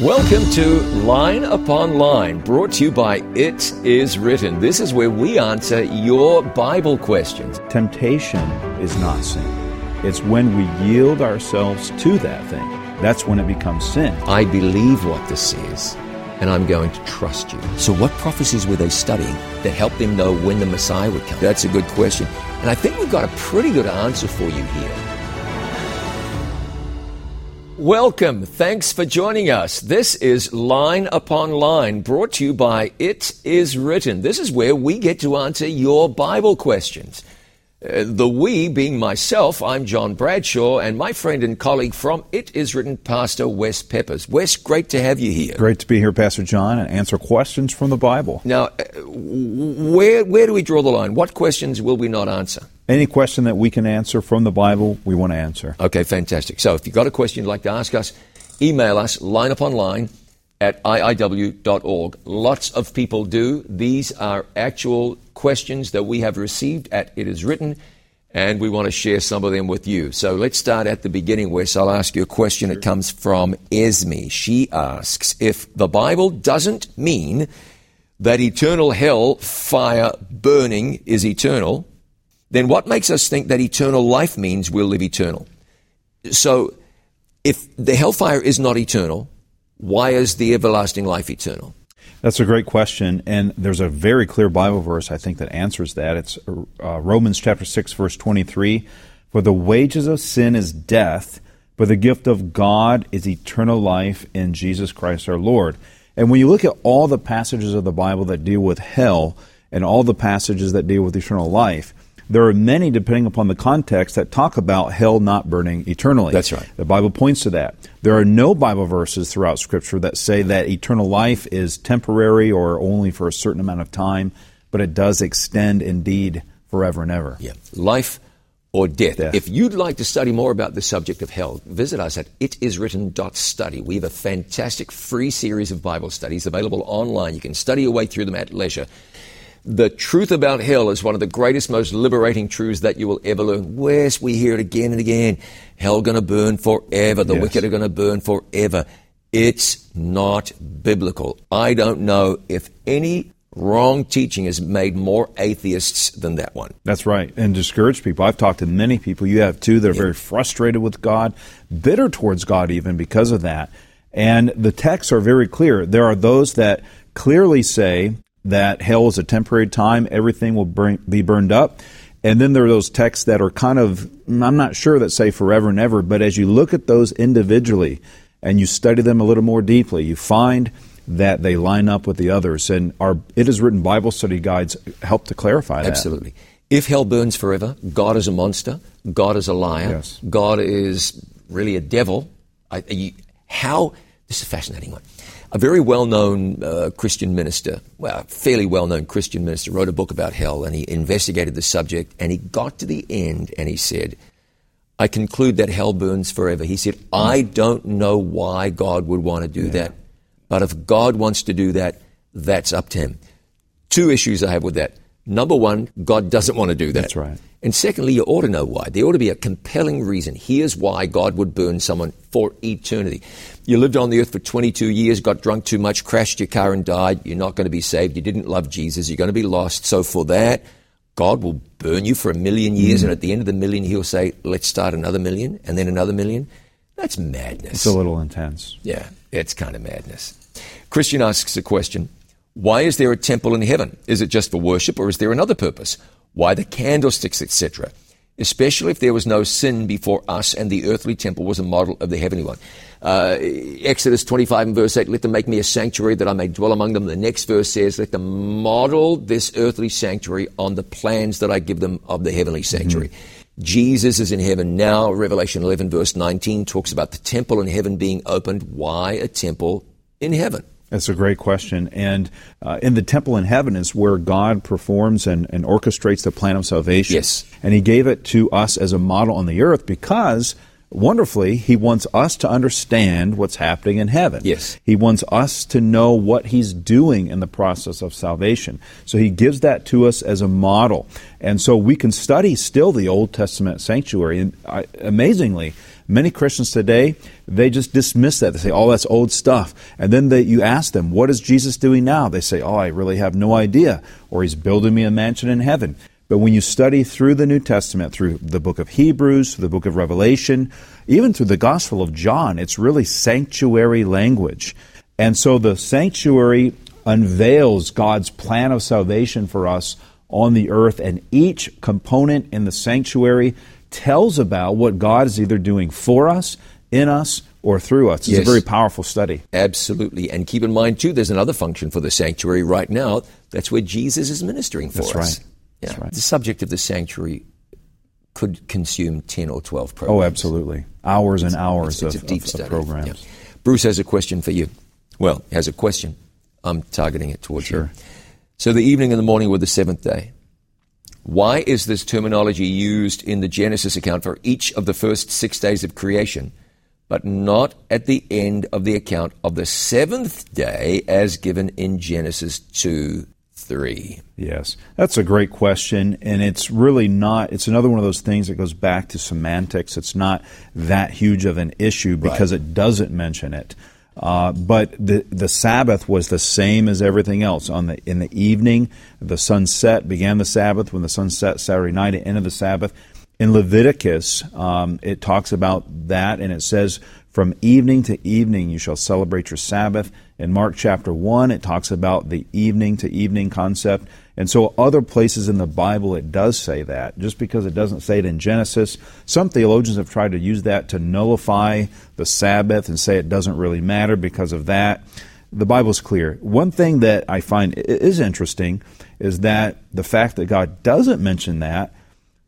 Welcome to Line Upon Line, brought to you by It Is Written. This is where we answer your Bible questions. Temptation is not sin. It's when we yield ourselves to that thing. That's when it becomes sin. I believe what this is, and I'm going to trust you. So, what prophecies were they studying that helped them know when the Messiah would come? That's a good question. And I think we've got a pretty good answer for you here. Welcome. Thanks for joining us. This is Line Upon Line, brought to you by It Is Written. This is where we get to answer your Bible questions. Uh, the we being myself, I'm John Bradshaw, and my friend and colleague from It Is Written, Pastor Wes Peppers. Wes, great to have you here. Great to be here, Pastor John, and answer questions from the Bible. Now, uh, where, where do we draw the line? What questions will we not answer? Any question that we can answer from the Bible, we want to answer. Okay, fantastic. So if you've got a question you'd like to ask us, email us line upon line at iiw.org. Lots of people do. These are actual questions that we have received at It Is Written, and we want to share some of them with you. So let's start at the beginning, Wes. I'll ask you a question. It comes from Esme. She asks if the Bible doesn't mean that eternal hell fire burning is eternal, then what makes us think that eternal life means we'll live eternal? So, if the hellfire is not eternal, why is the everlasting life eternal? That's a great question, and there's a very clear Bible verse I think that answers that. It's uh, Romans chapter six, verse twenty-three. For the wages of sin is death, but the gift of God is eternal life in Jesus Christ our Lord. And when you look at all the passages of the Bible that deal with hell and all the passages that deal with eternal life, there are many, depending upon the context, that talk about hell not burning eternally. That's right. The Bible points to that. There are no Bible verses throughout Scripture that say that eternal life is temporary or only for a certain amount of time, but it does extend indeed forever and ever. Yeah. Life or death. Death. If you'd like to study more about the subject of hell, visit us at itiswritten.study. We have a fantastic free series of Bible studies available online. You can study your way through them at leisure. The truth about hell is one of the greatest, most liberating truths that you will ever learn. Wes, we hear it again and again. Hell going to burn forever. The Yes. wicked are going to burn forever. It's not biblical. I don't know if any wrong teaching has made more atheists than that one. That's right. And discourage people. I've talked to many people. You have too they're very frustrated with God, bitter towards God even because of that. And the texts are very clear. There are those that clearly say that hell is a temporary time, everything will burn, be burned up. And then there are those texts that are kind of, I'm not sure that say forever and ever, but as you look at those individually and you study them a little more deeply, you find that they line up with the others. And our It Is Written Bible study guides help to clarify that. Absolutely. If hell burns forever, God is a monster. God is a liar. Yes. God is really a devil. I, you, how? This is a fascinating one. A very well-known uh, Christian minister, well, fairly well-known Christian minister, wrote a book about hell, and he investigated the subject, and he got to the end, and he said, "I conclude that hell burns forever." He said, "I don't know why God would want to do that, but if God wants to do that, that's up to him." Two issues I have with that. Number one, God doesn't want to do that. That's right. And secondly, you ought to know why. There ought to be a compelling reason. Here's why God would burn someone for eternity. You lived on the earth for 22 years, got drunk too much, crashed your car and died. You're not going to be saved. You didn't love Jesus. You're going to be lost. So for that, God will burn you for a million years. And at the end of the million, he'll say, let's start another million and then another million. That's madness. It's a little intense. Yeah, it's kind of madness. Christian asks a question Why is there a temple in heaven? Is it just for worship or is there another purpose? Why the candlesticks, etc.? Especially if there was no sin before us and the earthly temple was a model of the heavenly one. Uh, Exodus 25 and verse 8, let them make me a sanctuary that I may dwell among them. The next verse says, let them model this earthly sanctuary on the plans that I give them of the heavenly sanctuary. Jesus is in heaven now. Revelation 11 verse 19 talks about the temple in heaven being opened. Why a temple in heaven? That's a great question. And uh, in the temple in heaven is where God performs and, and orchestrates the plan of salvation. Yes. And He gave it to us as a model on the earth because, wonderfully, He wants us to understand what's happening in heaven. Yes. He wants us to know what He's doing in the process of salvation. So He gives that to us as a model. And so we can study still the Old Testament sanctuary. And uh, amazingly, many Christians today, they just dismiss that. They say, oh, that's old stuff. And then they, you ask them, what is Jesus doing now? They say, oh, I really have no idea. Or he's building me a mansion in heaven. But when you study through the New Testament, through the book of Hebrews, through the book of Revelation, even through the Gospel of John, it's really sanctuary language. And so the sanctuary unveils God's plan of salvation for us on the earth, and each component in the sanctuary tells about what God is either doing for us, in us, or through us. It's yes. a very powerful study. Absolutely. And keep in mind, too, there's another function for the sanctuary right now. That's where Jesus is ministering for That's us. Right. Yeah. That's right. The subject of the sanctuary could consume 10 or 12 programs. Oh, absolutely. Hours and hours it's, it's of, a deep of, study. Of programs. Yeah. Bruce has a question for you. Well, has a question. I'm targeting it towards sure. you. So the evening and the morning were the seventh day. Why is this terminology used in the Genesis account for each of the first six days of creation, but not at the end of the account of the seventh day as given in Genesis 2 3? Yes, that's a great question. And it's really not, it's another one of those things that goes back to semantics. It's not that huge of an issue because right. it doesn't mention it. Uh, but the the Sabbath was the same as everything else. On the in the evening, the sun set began the Sabbath. When the sun set Saturday night, it ended the Sabbath. In Leviticus, um, it talks about that, and it says, "From evening to evening you shall celebrate your Sabbath." In Mark chapter one, it talks about the evening to evening concept. And so, other places in the Bible, it does say that. Just because it doesn't say it in Genesis, some theologians have tried to use that to nullify the Sabbath and say it doesn't really matter because of that. The Bible's clear. One thing that I find is interesting is that the fact that God doesn't mention that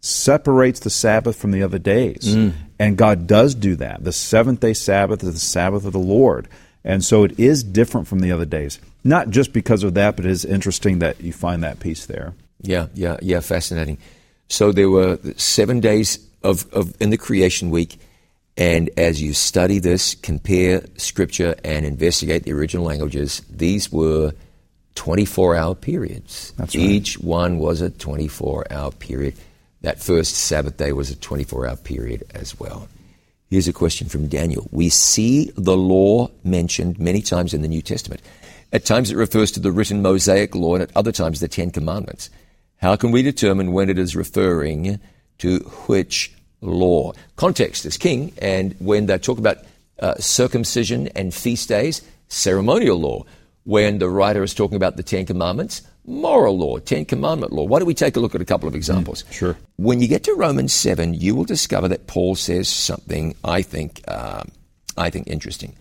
separates the Sabbath from the other days. Mm. And God does do that. The seventh day Sabbath is the Sabbath of the Lord. And so it is different from the other days. Not just because of that, but it is interesting that you find that piece there. Yeah, yeah, yeah, fascinating. So there were seven days of, of in the creation week, and as you study this, compare scripture and investigate the original languages, these were 24 hour periods. That's right. Each one was a 24 hour period. That first Sabbath day was a 24 hour period as well. Here's a question from Daniel. We see the law mentioned many times in the New Testament. At times it refers to the written Mosaic law, and at other times the Ten Commandments. How can we determine when it is referring to which law? Context is king, and when they talk about uh, circumcision and feast days, ceremonial law. When the writer is talking about the Ten Commandments, moral law, Ten Commandment law. Why don't we take a look at a couple of examples? Mm, sure. When you get to Romans 7, you will discover that Paul says something I think, uh, I think interesting.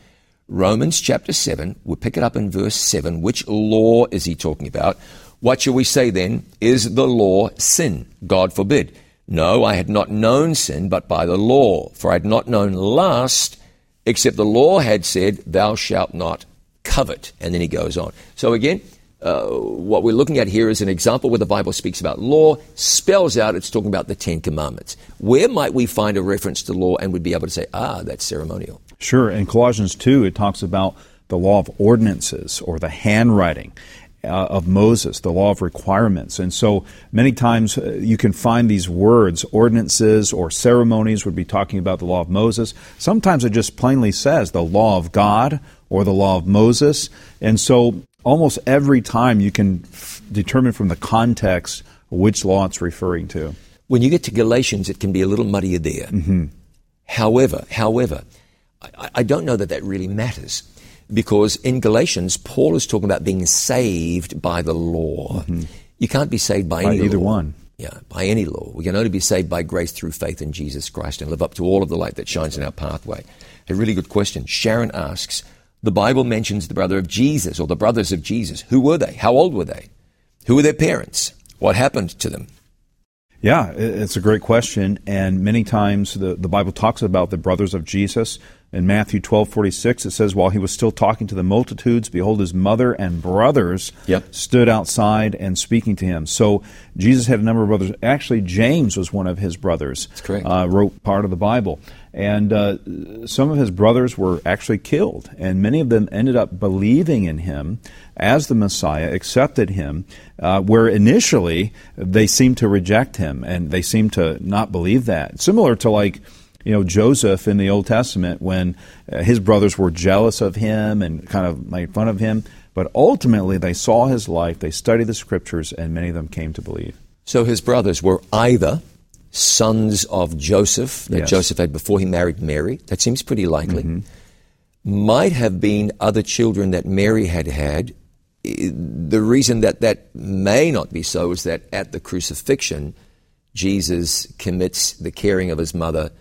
Romans chapter 7, we'll pick it up in verse 7. Which law is he talking about? What shall we say then? Is the law sin? God forbid. No, I had not known sin, but by the law. For I had not known lust, except the law had said, Thou shalt not covet. And then he goes on. So again, uh, what we're looking at here is an example where the Bible speaks about law, spells out it's talking about the Ten Commandments. Where might we find a reference to law and would be able to say, ah, that's ceremonial? Sure. In Colossians 2, it talks about the law of ordinances or the handwriting. Uh, of Moses, the law of requirements. And so many times uh, you can find these words, ordinances or ceremonies would be talking about the law of Moses. Sometimes it just plainly says the law of God or the law of Moses. And so almost every time you can f- determine from the context which law it's referring to. When you get to Galatians, it can be a little muddier there. Mm-hmm. However, however, I, I don't know that that really matters because in Galatians, Paul is talking about being saved by the law. Mm-hmm. You can't be saved by, by any either law. one. Yeah, by any law. We can only be saved by grace through faith in Jesus Christ and live up to all of the light that shines in our pathway. A really good question. Sharon asks, the Bible mentions the brother of Jesus or the brothers of Jesus. Who were they? How old were they? Who were their parents? What happened to them? Yeah, it's a great question. And many times the, the Bible talks about the brothers of Jesus. In Matthew 12, 46, it says, While he was still talking to the multitudes, behold, his mother and brothers yep. stood outside and speaking to him. So Jesus had a number of brothers. Actually, James was one of his brothers. That's correct. Uh, wrote part of the Bible. And uh, some of his brothers were actually killed, and many of them ended up believing in him as the Messiah, accepted him, uh, where initially they seemed to reject him and they seemed to not believe that. Similar to like, you know, Joseph in the Old Testament when uh, his brothers were jealous of him and kind of made fun of him. But ultimately, they saw his life, they studied the scriptures, and many of them came to believe. So his brothers were either sons of Joseph that Yes. Joseph had before he married Mary. That seems pretty likely. Might have been other children that Mary had had. The reason that that may not be so is that at the crucifixion, Jesus commits the caring of his mother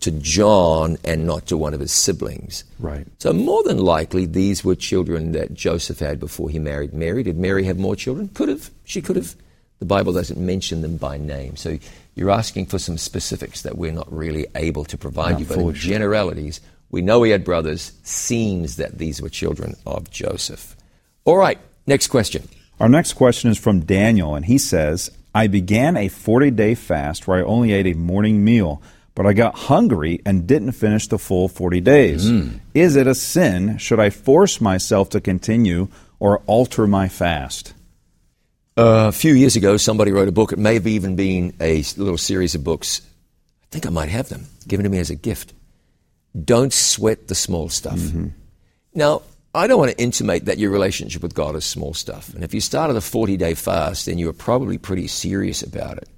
to John and not to one of his siblings. Right. So more than likely, these were children that Joseph had before he married Mary. Did Mary have more children? Could have. She could have. The Bible doesn't mention them by name. So you're asking for some specifics that we're not really able to provide Not you. But in generalities, we know he had brothers. Seems that these were children of Joseph. All right. Next question. Our next question is from Daniel, and he says, I began a 40 day fast where I only ate a morning meal, but I got hungry and didn't finish the full 40 days. Is it a sin? Should I force myself to continue or alter my fast? Uh, a few years ago, somebody wrote a book. It may have even been a little series of books. I think I might have them given to me as a gift. Don't sweat the small stuff. Now, I don't want to intimate that your relationship with God is small stuff. And if you started a 40 day fast, then you were probably pretty serious about it.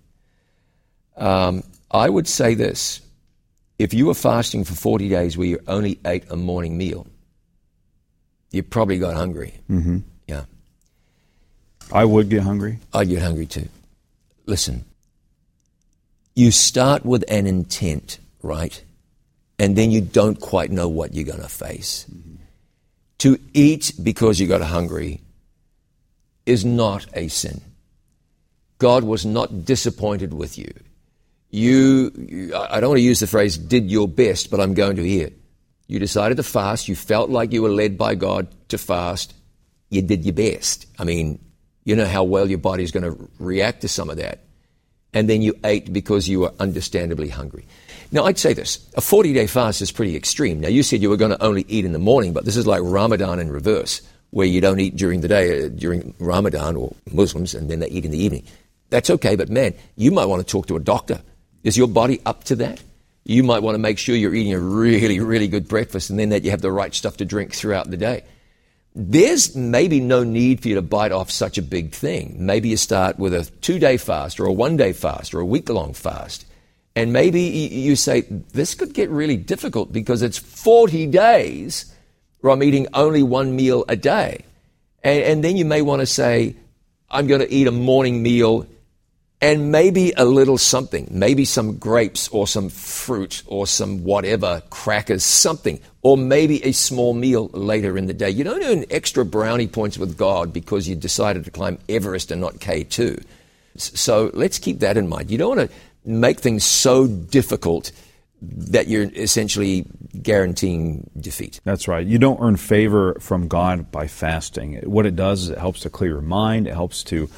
Um, I would say this if you were fasting for 40 days where you only ate a morning meal, you probably got hungry. Mm-hmm. Yeah. I would get hungry. I'd get hungry too. Listen, you start with an intent, right? And then you don't quite know what you're going to face. To eat because you got hungry is not a sin. God was not disappointed with you. You, I don't want to use the phrase did your best, but I'm going to here. You decided to fast. You felt like you were led by God to fast. You did your best. I mean, you know how well your body is going to react to some of that. And then you ate because you were understandably hungry. Now, I'd say this a 40 day fast is pretty extreme. Now, you said you were going to only eat in the morning, but this is like Ramadan in reverse, where you don't eat during the day, uh, during Ramadan or Muslims, and then they eat in the evening. That's okay, but man, you might want to talk to a doctor. Is your body up to that? You might want to make sure you're eating a really, really good breakfast and then that you have the right stuff to drink throughout the day there's maybe no need for you to bite off such a big thing. Maybe you start with a two day fast or a one day fast or a week long fast. And maybe you say, this could get really difficult because it's 40 days where I'm eating only one meal a day. And, and then you may want to say, I'm going to eat a morning meal and maybe a little something, maybe some grapes or some fruit or some whatever, crackers, something, or maybe a small meal later in the day. You don't earn extra brownie points with God because you decided to climb Everest and not K2. So let's keep that in mind. You don't want to make things so difficult that you're essentially guaranteeing defeat. That's right. You don't earn favor from God by fasting. What it does is it helps to clear your mind, it helps to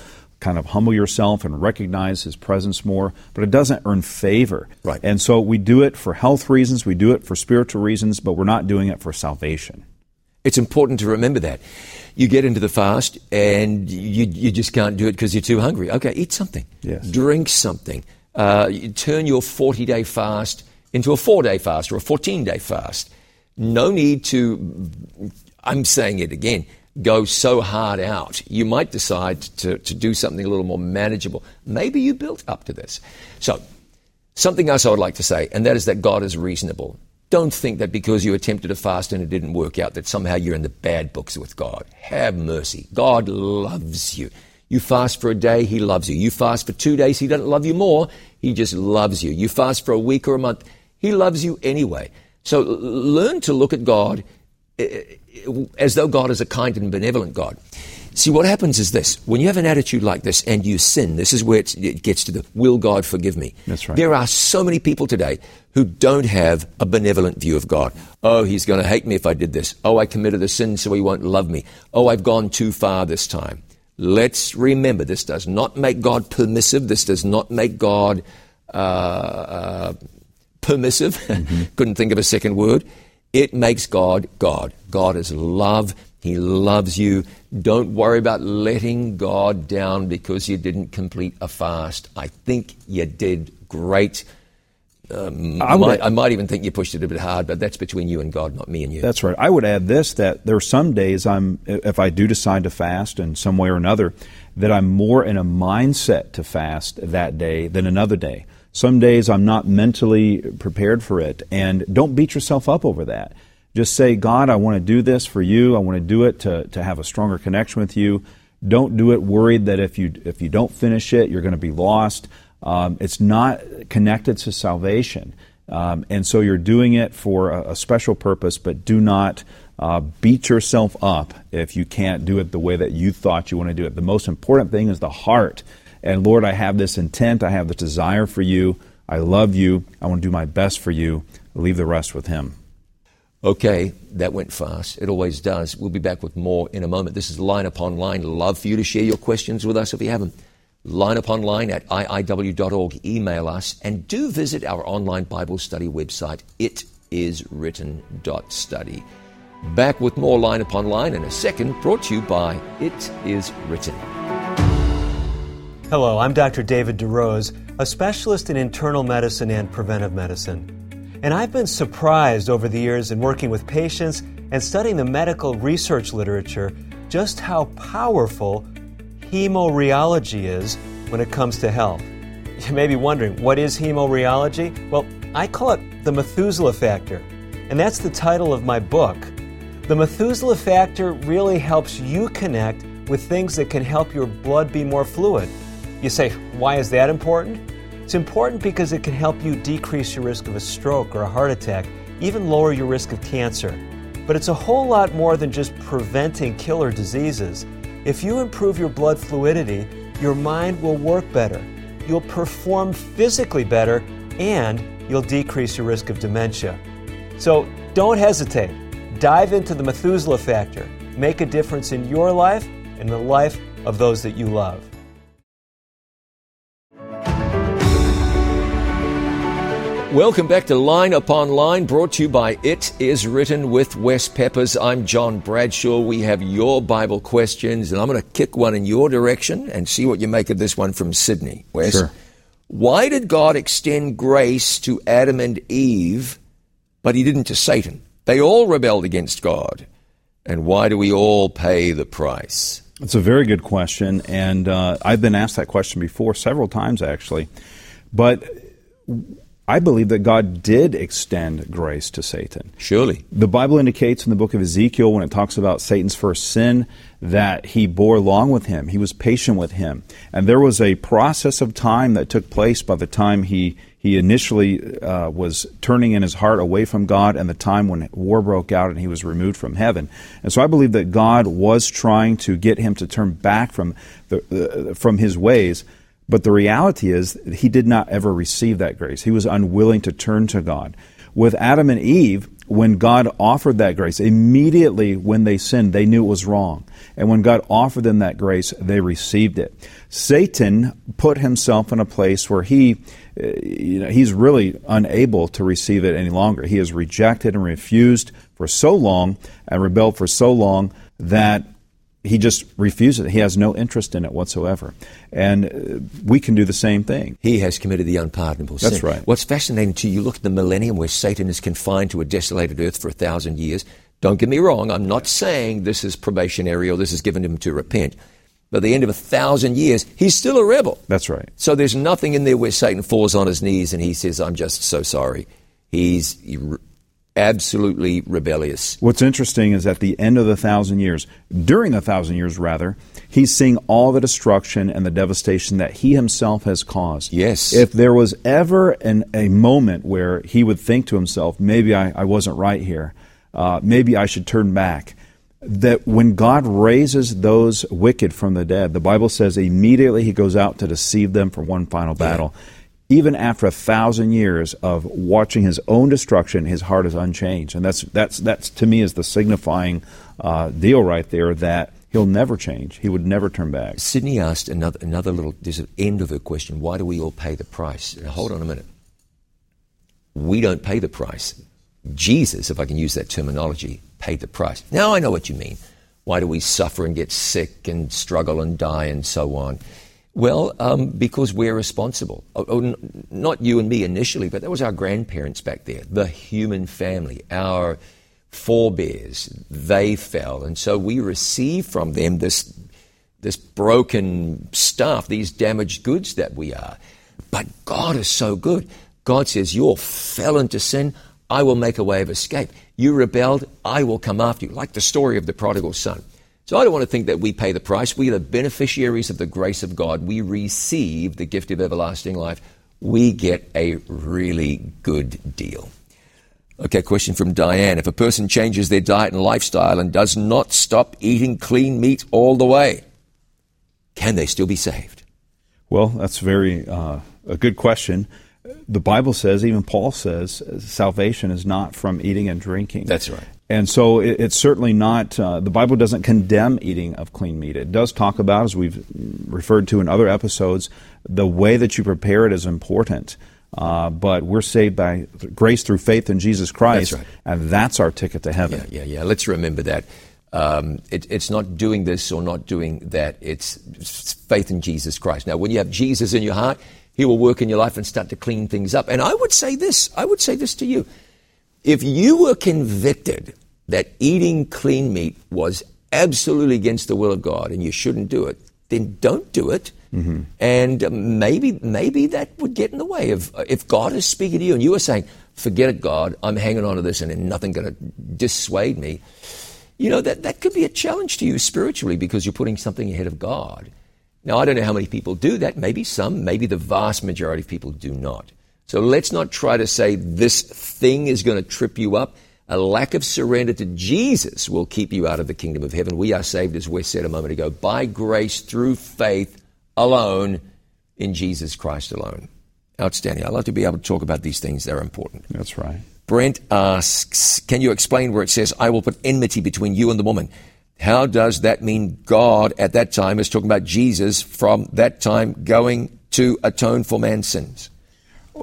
kind of humble yourself and recognize His presence more, but it doesn't earn favor. Right. And so we do it for health reasons, we do it for spiritual reasons, but we're not doing it for salvation. It's important to remember that. You get into the fast and you, you just can't do it because you're too hungry. Okay, eat something. Yes. Drink something. Uh, you turn your 40 day fast into a four day fast or a 14 day fast. No need to, I'm saying it again, go so hard out. You might decide to, to do something a little more manageable. Maybe you built up to this. So, Something else I would like to say, and that is that God is reasonable. Don't think that because you attempted a fast and it didn't work out, that somehow you're in the bad books with God. Have mercy. God loves you. You fast for a day, He loves you. You fast for two days, He doesn't love you more. He just loves you. You fast for a week or a month, He loves you anyway. So learn to look at God as though God is a kind and benevolent God. See, what happens is this when you have an attitude like this and you sin, this is where it's, it gets to the will God forgive me? That's right. There are so many people today who don't have a benevolent view of God. Oh, he's going to hate me if I did this. Oh, I committed a sin, so he won't love me. Oh, I've gone too far this time. Let's remember this does not make God permissive. This does not make God uh, uh, permissive. Couldn't think of a second word. It makes God God. God is love. He loves you. Don't worry about letting God down because you didn't complete a fast. I think you did great. um, I, might, I, might, even think you pushed it a bit hard, but that's between you and God, not me and you. That's right. I would add this: that there are some days I'm, if I do decide to fast in some way or another, that I'm more in a mindset to fast that day than another day. Some days I'm not mentally prepared for it, and don't beat yourself up over that. Just say, God, I want to do this for you. I want to do it to, to have a stronger connection with you. Don't do it worried that if you if you don't finish it, you're going to be lost. Um, it's not connected to salvation. Um, and so you're doing it for a, a special purpose, but do not uh, beat yourself up if you can't do it the way that you thought you want to do it. The most important thing is the heart. And Lord, I have this intent, I have this desire for you. I love you. I want to do my best for you. leave the rest with Him. Okay, that went fast. It always does. We'll be back with more in a moment. This is Line Upon Line. Love for you to share your questions with us if you haven't. line upon line at iiw.org. Email us and do visit our online Bible study website, itiswritten.study. Back with more line upon line in a second, brought to you by It Is Written. Hello, I'm Dr. David DeRose, a specialist in internal medicine and preventive medicine. And I've been surprised over the years in working with patients and studying the medical research literature just how powerful hemorrheology is when it comes to health. You may be wondering, what is hemorrheology? Well, I call it the Methuselah factor, and that's the title of my book. The Methuselah factor really helps you connect with things that can help your blood be more fluid. You say, why is that important? It's important because it can help you decrease your risk of a stroke or a heart attack, even lower your risk of cancer. But it's a whole lot more than just preventing killer diseases. If you improve your blood fluidity, your mind will work better, you'll perform physically better, and you'll decrease your risk of dementia. So don't hesitate. Dive into the Methuselah factor. Make a difference in your life and the life of those that you love. Welcome back to Line Upon Line, brought to you by It Is Written with Wes Peppers. I'm John Bradshaw. We have your Bible questions, and I'm going to kick one in your direction and see what you make of this one from Sydney. Wes, sure. why did God extend grace to Adam and Eve, but he didn't to Satan? They all rebelled against God. And why do we all pay the price? It's a very good question, and uh, I've been asked that question before several times, actually. But I believe that God did extend grace to Satan. Surely. The Bible indicates in the book of Ezekiel, when it talks about Satan's first sin, that he bore along with him. He was patient with him. And there was a process of time that took place by the time he, he initially uh, was turning in his heart away from God and the time when war broke out and he was removed from heaven. And so I believe that God was trying to get him to turn back from, the, uh, from his ways. But the reality is, he did not ever receive that grace. He was unwilling to turn to God. With Adam and Eve, when God offered that grace, immediately when they sinned, they knew it was wrong. And when God offered them that grace, they received it. Satan put himself in a place where he, uh, you know, he's really unable to receive it any longer. He has rejected and refused for so long and rebelled for so long that he just refuses it. He has no interest in it whatsoever. And uh, we can do the same thing. He has committed the unpardonable sin. That's right. What's fascinating to you, look at the millennium where Satan is confined to a desolated earth for a thousand years. Don't get me wrong, I'm not saying this is probationary or this is given him to repent. But at the end of a thousand years, he's still a rebel. That's right. So there's nothing in there where Satan falls on his knees and he says, I'm just so sorry. He's absolutely rebellious. What's interesting is at the end of the thousand years, during the thousand years rather, he's seeing all the destruction and the devastation that he himself has caused. Yes. If there was ever an, a moment where he would think to himself, maybe I, I wasn't right here, uh, maybe I should turn back. That when God raises those wicked from the dead, the Bible says immediately he goes out to deceive them for one final battle. Yeah even after a thousand years of watching his own destruction, his heart is unchanged, and that's that's that's to me is the signifying uh, deal right there that he'll never change. He would never turn back. Sydney asked another another little. An end of her question. Why do we all pay the price? Now, hold on a minute. We don't pay the price. Jesus, if I can use that terminology, paid the price. Now I know what you mean. Why do we suffer and get sick and struggle and die and so on? Well, um, because we're responsible. Oh, oh, not you and me initially, but that was our grandparents back there, the human family, our forebears. They fell. And so we receive from them this, this broken stuff, these damaged goods that we are. But God is so good. God says, You fell into sin. I will make a way of escape. You rebelled. I will come after you. Like the story of the prodigal son. So I don't want to think that we pay the price. We are the beneficiaries of the grace of God. We receive the gift of everlasting life. We get a really good deal. Okay, question from Diane. If a person changes their diet and lifestyle and does not stop eating clean meat all the way, can they still be saved? Well, that's very uh, a good question the Bible says, even Paul says, salvation is not from eating and drinking. That's right. And so it, it's certainly not, uh, the Bible doesn't condemn eating of clean meat. It does talk about, as we've referred to in other episodes, the way that you prepare it is important. Uh, but we're saved by grace through faith in Jesus Christ, that's right. and that's our ticket to heaven. Yeah, yeah, yeah. Let's remember that. Um, it, it's not doing this or not doing that. It's faith in Jesus Christ. Now, when you have Jesus in your heart, he will work in your life and start to clean things up. And I would say this, I would say this to you. If you were convicted that eating clean meat was absolutely against the will of God and you shouldn't do it, then don't do it. Mm-hmm. And maybe, maybe that would get in the way of if God is speaking to you and you are saying, "Forget it, God. I'm hanging on to this, and nothing going to dissuade me." You know that that could be a challenge to you spiritually because you're putting something ahead of God. Now, I don't know how many people do that. Maybe some, maybe the vast majority of people do not. So let's not try to say this thing is going to trip you up. A lack of surrender to Jesus will keep you out of the kingdom of heaven. We are saved, as we said a moment ago, by grace through faith alone in Jesus Christ alone. Outstanding. I'd love to be able to talk about these things. They're important. That's right. Brent asks, Can you explain where it says, I will put enmity between you and the woman? How does that mean God at that time is talking about Jesus from that time going to atone for man's sins?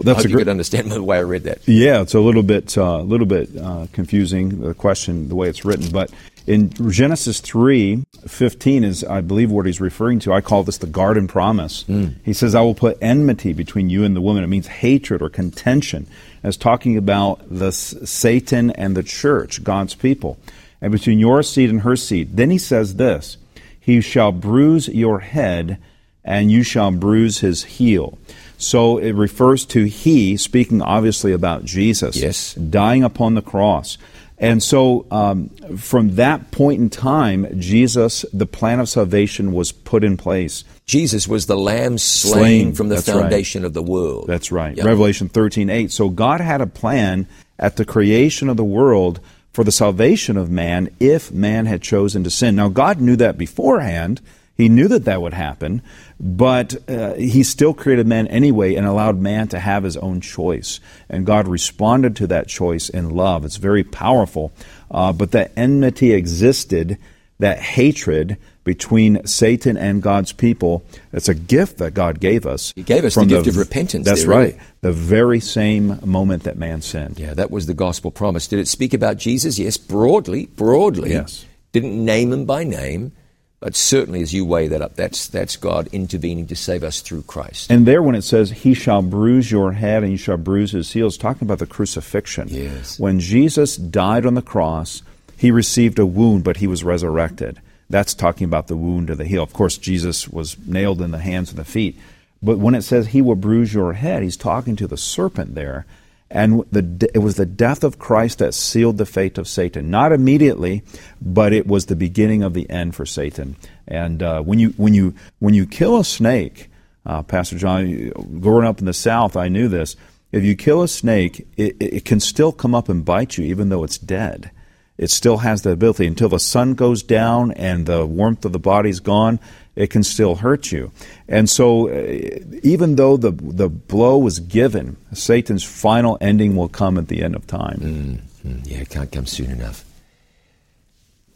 That's I hope a you could understand the way I read that. Yeah, it's a little bit, a uh, little bit uh, confusing the question, the way it's written. But in Genesis three fifteen is, I believe, what he's referring to. I call this the garden promise. Mm. He says, "I will put enmity between you and the woman." It means hatred or contention, as talking about the Satan and the church, God's people and between your seed and her seed. Then he says this He shall bruise your head, and you shall bruise his heel. So it refers to he, speaking obviously about Jesus, yes. dying upon the cross. And so um, from that point in time, Jesus, the plan of salvation was put in place. Jesus was the lamb slain, slain. from the That's foundation right. of the world. That's right. Yep. Revelation 13 8. So God had a plan at the creation of the world for the salvation of man if man had chosen to sin. Now, God knew that beforehand. He knew that that would happen, but uh, he still created man anyway and allowed man to have his own choice. And God responded to that choice in love. It's very powerful. Uh, but that enmity existed, that hatred between Satan and God's people. It's a gift that God gave us. He gave us the gift the, of repentance. That's there, right. The very same moment that man sinned. Yeah, that was the gospel promise. Did it speak about Jesus? Yes, broadly, broadly. Yes. Didn't name him by name. But certainly, as you weigh that up, that's, that's God intervening to save us through Christ. And there, when it says, He shall bruise your head and you shall bruise his heel, it's talking about the crucifixion. Yes. When Jesus died on the cross, he received a wound, but he was resurrected. That's talking about the wound of the heel. Of course, Jesus was nailed in the hands and the feet. But when it says he will bruise your head, he's talking to the serpent there. And the, it was the death of Christ that sealed the fate of Satan. Not immediately, but it was the beginning of the end for Satan. And uh, when you when you when you kill a snake, uh, Pastor John, growing up in the South, I knew this. If you kill a snake, it, it can still come up and bite you, even though it's dead it still has the ability. Until the sun goes down and the warmth of the body's gone it can still hurt you. And so uh, even though the the blow was given satan's final ending will come at the end of time. Mm-hmm. yeah it can't come soon enough.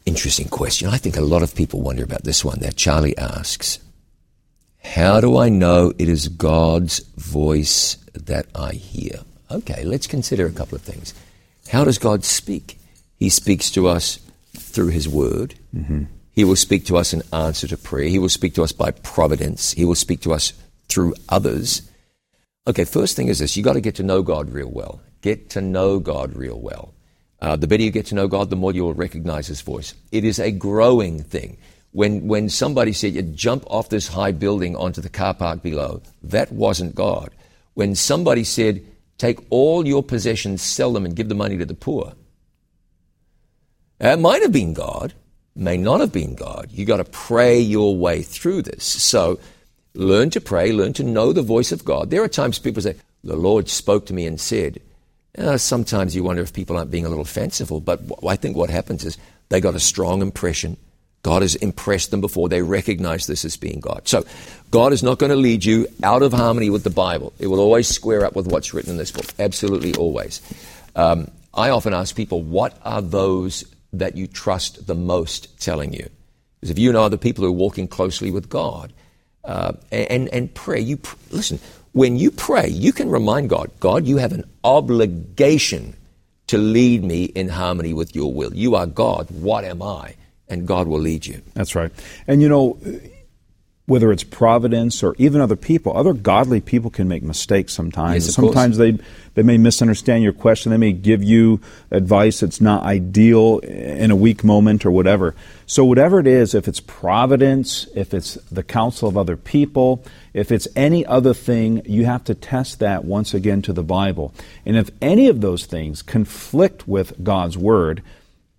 Interesting question. I think a lot of people wonder about this one that charlie asks. How do i know it is god's voice that i hear? Okay let's consider a couple of things. How does god speak he speaks to us through His Word. Mm-hmm. He will speak to us in answer to prayer. He will speak to us by providence. He will speak to us through others. Okay, first thing is this you've got to get to know God real well. Get to know God real well. Uh, the better you get to know God, the more you will recognize His voice. It is a growing thing. When, when somebody said you jump off this high building onto the car park below, that wasn't God. When somebody said, take all your possessions, sell them, and give the money to the poor, that might have been God, may not have been God. You got to pray your way through this. So learn to pray, learn to know the voice of God. There are times people say, the Lord spoke to me and said, uh, sometimes you wonder if people aren't being a little fanciful, but I think what happens is they got a strong impression. God has impressed them before. They recognize this as being God. So, God is not going to lead you out of harmony with the Bible. It will always square up with what's written in this book. Absolutely always. Um, I often ask people, what are those that you trust the most telling you? Because if you know other people who are walking closely with God uh, and, and pray, you pr- listen, when you pray, you can remind God, God, you have an obligation to lead me in harmony with your will. You are God. What am I? And God will lead you. That's right. And you know, whether it's providence or even other people, other godly people can make mistakes sometimes. Yes, sometimes they they may misunderstand your question. They may give you advice that's not ideal in a weak moment or whatever. So whatever it is, if it's providence, if it's the counsel of other people, if it's any other thing, you have to test that once again to the Bible. And if any of those things conflict with God's word,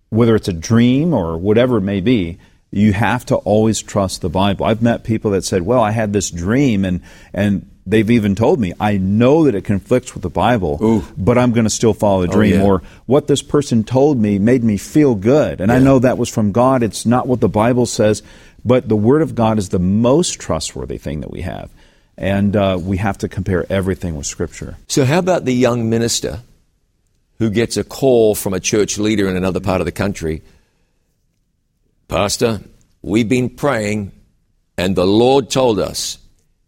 whether it's a dream or whatever it may be, you have to always trust the Bible. I've met people that said, "Well, I had this dream," and and they've even told me, "I know that it conflicts with the Bible, Ooh. but I'm going to still follow the Oh, dream." yeah. Or what this person told me made me feel good, and I know that was from God. It's not what the Bible says, but the Word of God is the most trustworthy thing that we have, and uh, we have to compare everything with Scripture. So, how about the young minister who gets a call from a church leader in another part of the country? Pastor, we've been praying, and the Lord told us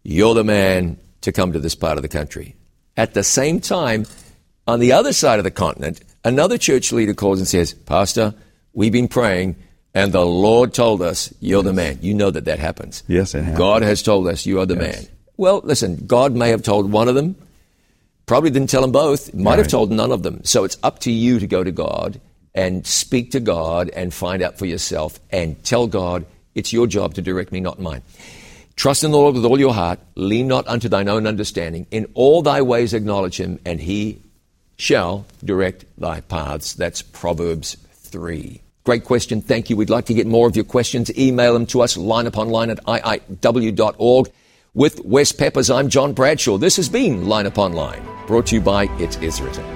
you're the man to come to this part of the country. At the same time, on the other side of the continent, another church leader calls and says, Pastor, we've been praying, and the Lord told us you're the man. You know that that happens. Yes, it happens. God has told us you are the Yes. man. Well, listen, God may have told one of them, probably didn't tell them both, might have told none of them. So it's up to you to go to God and speak to God and find out for yourself and tell God, it's your job to direct me, not mine. Trust in the Lord with all your heart. Lean not unto thine own understanding. In all thy ways acknowledge him, and he shall direct thy paths. That's Proverbs 3. Great question. Thank you. We'd like to get more of your questions. Email them to us, line upon line at iiw.org. With Wes Peppers, I'm John Bradshaw. This has been Line Upon Line, brought to you by It Is Written.